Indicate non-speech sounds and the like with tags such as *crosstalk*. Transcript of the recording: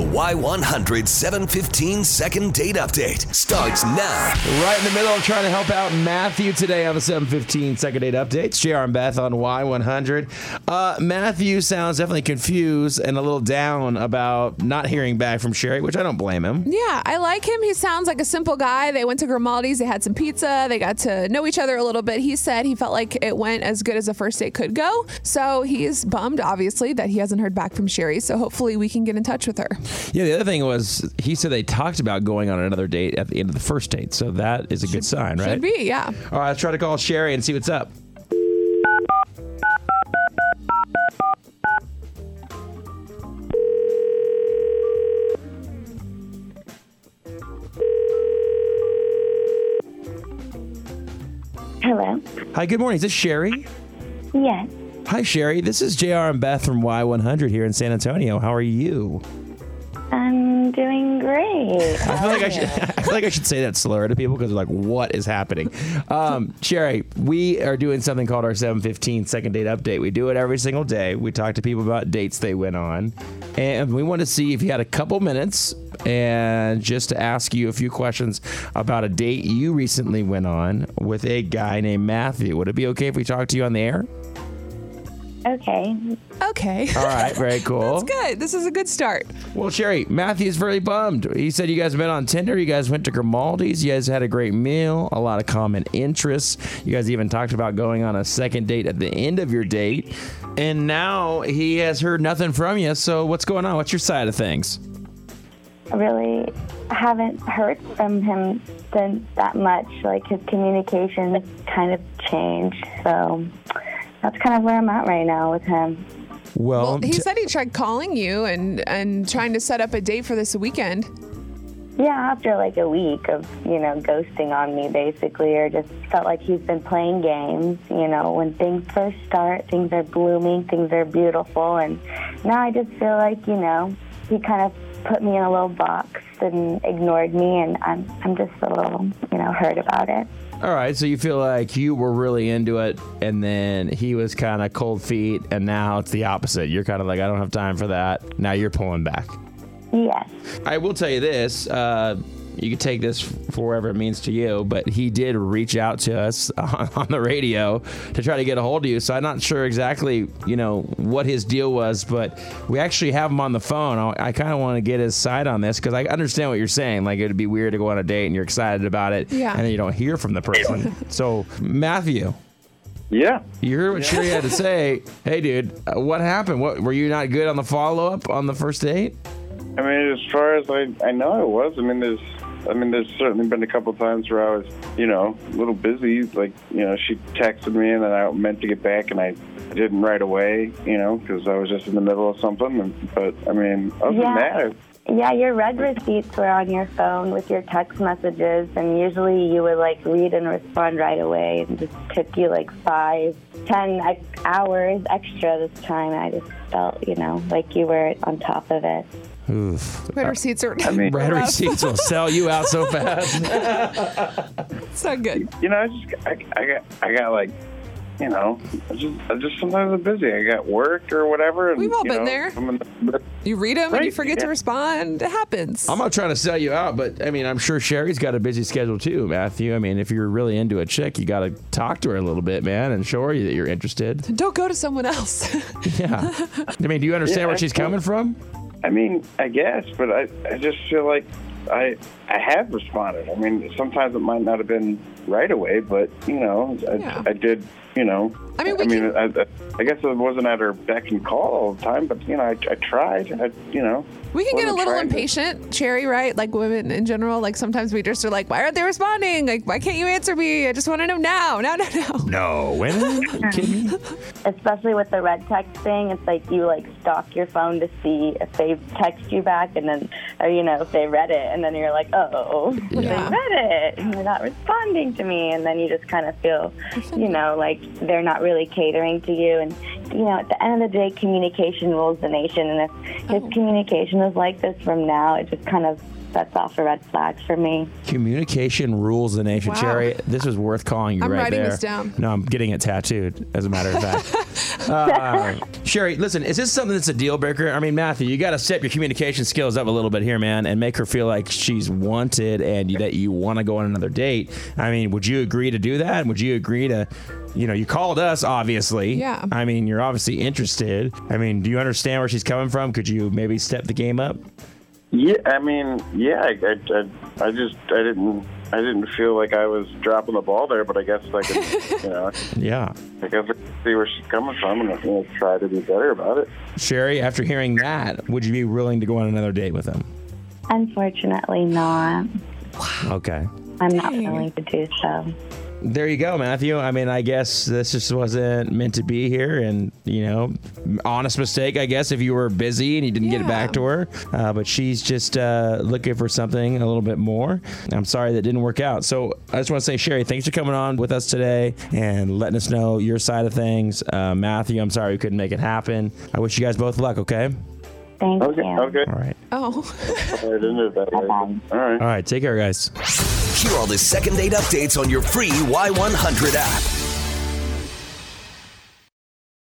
Y100 715 second date update starts now. Right in the middle of trying to help out Matthew today on the 715 second date updates. JR and Beth on Y100. Uh, Matthew sounds definitely confused and a little down about not hearing back from Sherry, which I don't blame him. Yeah, I like him. He sounds like a simple guy. They went to Grimaldi's, they had some pizza, they got to know each other a little bit. He said he felt like it went as good as a first date could go. So he's bummed, obviously, that he hasn't heard back from Sherry. So hopefully we can get in touch with her. Yeah, the other thing was he said they talked about going on another date at the end of the first date. So that is a good sign, right? Should be, yeah. All right, let's try to call Sherry and see what's up. Hello. Hi, good morning. Is this Sherry? Yes. Hi, Sherry. This is JR and Beth from Y100 here in San Antonio. How are you? I'm doing great. I feel like I should. *laughs* I feel like I should say that slower to people because they're like, "What is happening?" Um, Sherry, we are doing something called our 715 second date update. We do it every single day. We talk to people about dates they went on, and we want to see if you had a couple minutes and just to ask you a few questions about a date you recently went on with a guy named Matthew. Would it be okay if we talk to you on the air? Okay. Okay. All right, very *laughs* cool. That's good. This is a good start. Well, Sherry, Matthew's very bummed. He said you guys have been on Tinder. You guys went to Grimaldi's. You guys had a great meal, a lot of common interests. You guys even talked about going on a second date at the end of your date. And now he has heard nothing from you. So, what's going on? What's your side of things? I really haven't heard from him since that much. Like his communication kind of changed. So that's kind of where I'm at right now with him. Well, Well, he t- said he tried calling you and, and trying to set up a date for this weekend. Yeah, after like a week of, you know, ghosting on me basically, or just felt like he's been playing games. You know, when things first start, things are blooming, things are beautiful. And now I just feel like, you know, he kind of put me in a little box and ignored me. And I'm, I'm just a little, you know, hurt about it. all right. So, you feel like you were really into it, and then he was kind of cold feet, and now it's the opposite. You're kind of like, I don't have time for that. Now you're pulling back. Yes. I will tell you this. Uh, you can take this for whatever it means to you, but he did reach out to us on, *laughs* on the radio to try to get a hold of you. So I'm not sure exactly, you know, what his deal was, but we actually have him on the phone. I, I kind of want to get his side on this because I understand what you're saying. Like it'd be weird to go on a date and you're excited about it, Yeah. and then you don't hear from the person. *laughs* so Matthew. Yeah. You heard what Sherry had to say. Hey, dude, uh, what happened? What were you not good on the follow up on the first date? I mean, as far as I, I know, I was. I mean, there's, I mean, there's certainly been a couple of times where I was, you know, a little busy. Like, you know, she texted me and then I meant to get back and I didn't right away, you know, because I was just in the middle of something. And, but I mean, other Yeah. than that, Yeah, your read receipts were on your phone with your text messages, and usually you would like read and respond right away. And just took you like five, ten ex- hours extra this time. I just felt, you know, like you were on top of it. Oof. Read uh, receipts are mean- *laughs* Read receipts will sell you out so *laughs* fast. It's not good. you know, I just, I, I got, I got like, you know, I just, I just sometimes I'm busy. I got work or whatever. And, We've all you been know, there. The, You read them and you Right, forget to respond. It happens. I'm not trying to sell you out, but I mean, I'm sure Sherry's got a busy schedule too, Matthew. I mean, if you're really into a chick, you got to talk to her a little bit, man, and show her that you're interested. Don't go to someone else. *laughs* Yeah. I mean, do you understand Yeah, where she's coming from? I mean, I guess, but I, I just feel like I, I have responded. I mean, sometimes it might not have been right away, but you know, I, Yeah. I did. You know, I mean, I mean, can- I, I, I guess I wasn't at her beck and call all the time, but you know, I, I tried. I, you know, we can get a little trying to- impatient, Cherry, right? Like women in general. Like sometimes we just are like, why aren't they responding? Like, why can't you answer me? I just want to know now, now, now, now. No. When? *laughs* Are you kidding me? Especially with the red text thing, it's like you like stalk your phone to see if they text you back, and then, or you know, if they read it, and then you're like, oh, *laughs* Yeah. they read it, and they're not responding to me, and then you just kind of feel, you know, like they're not really catering to you, and you know, at the end of the day, communication rules the nation. And if his Oh. communication is like this from now, it just kind of sets off a red flag for me. Communication rules the nation, Wow. Cherry. This was worth calling you I'm right writing there. this down. No, I'm getting it tattooed. As a matter of fact, *laughs* uh, Sherry, listen, is this something that's a deal breaker? I mean, Matthew, you got to step your communication skills up a little bit here, man, and make her feel like she's wanted and that you want to go on another date. I mean, would you agree to do that? Would you agree to? You know, you called us, obviously. Yeah. I mean, you're obviously interested. I mean, do you understand where she's coming from? Could you maybe step the game up? Yeah, I mean, yeah, I, I, I, I just, I didn't, I didn't feel like I was dropping the ball there, but I guess I could, *laughs* you know, Yeah. I guess I can see where she's coming from and you know, try to be better about it. Sherry, after hearing that, would you be willing to go on another date with him? Unfortunately, not. Okay. I'm not willing to do so. There you go, Matthew. I mean, I guess this just wasn't meant to be here, and you know, honest mistake. I guess if you were busy and you didn't get it back to her, uh, but she's just uh, looking for something a little bit more. I'm sorry that didn't work out. So I just want to say, Sherry, thanks for coming on with us today and letting us know your side of things. Uh, Matthew, I'm sorry we couldn't make it happen. I wish you guys both luck. Okay. Thank Okay, you. okay. All right. Oh. I didn't do that. Bye-bye. All right. All right. Take care, guys. Hear all the second date updates on your free Y100 app.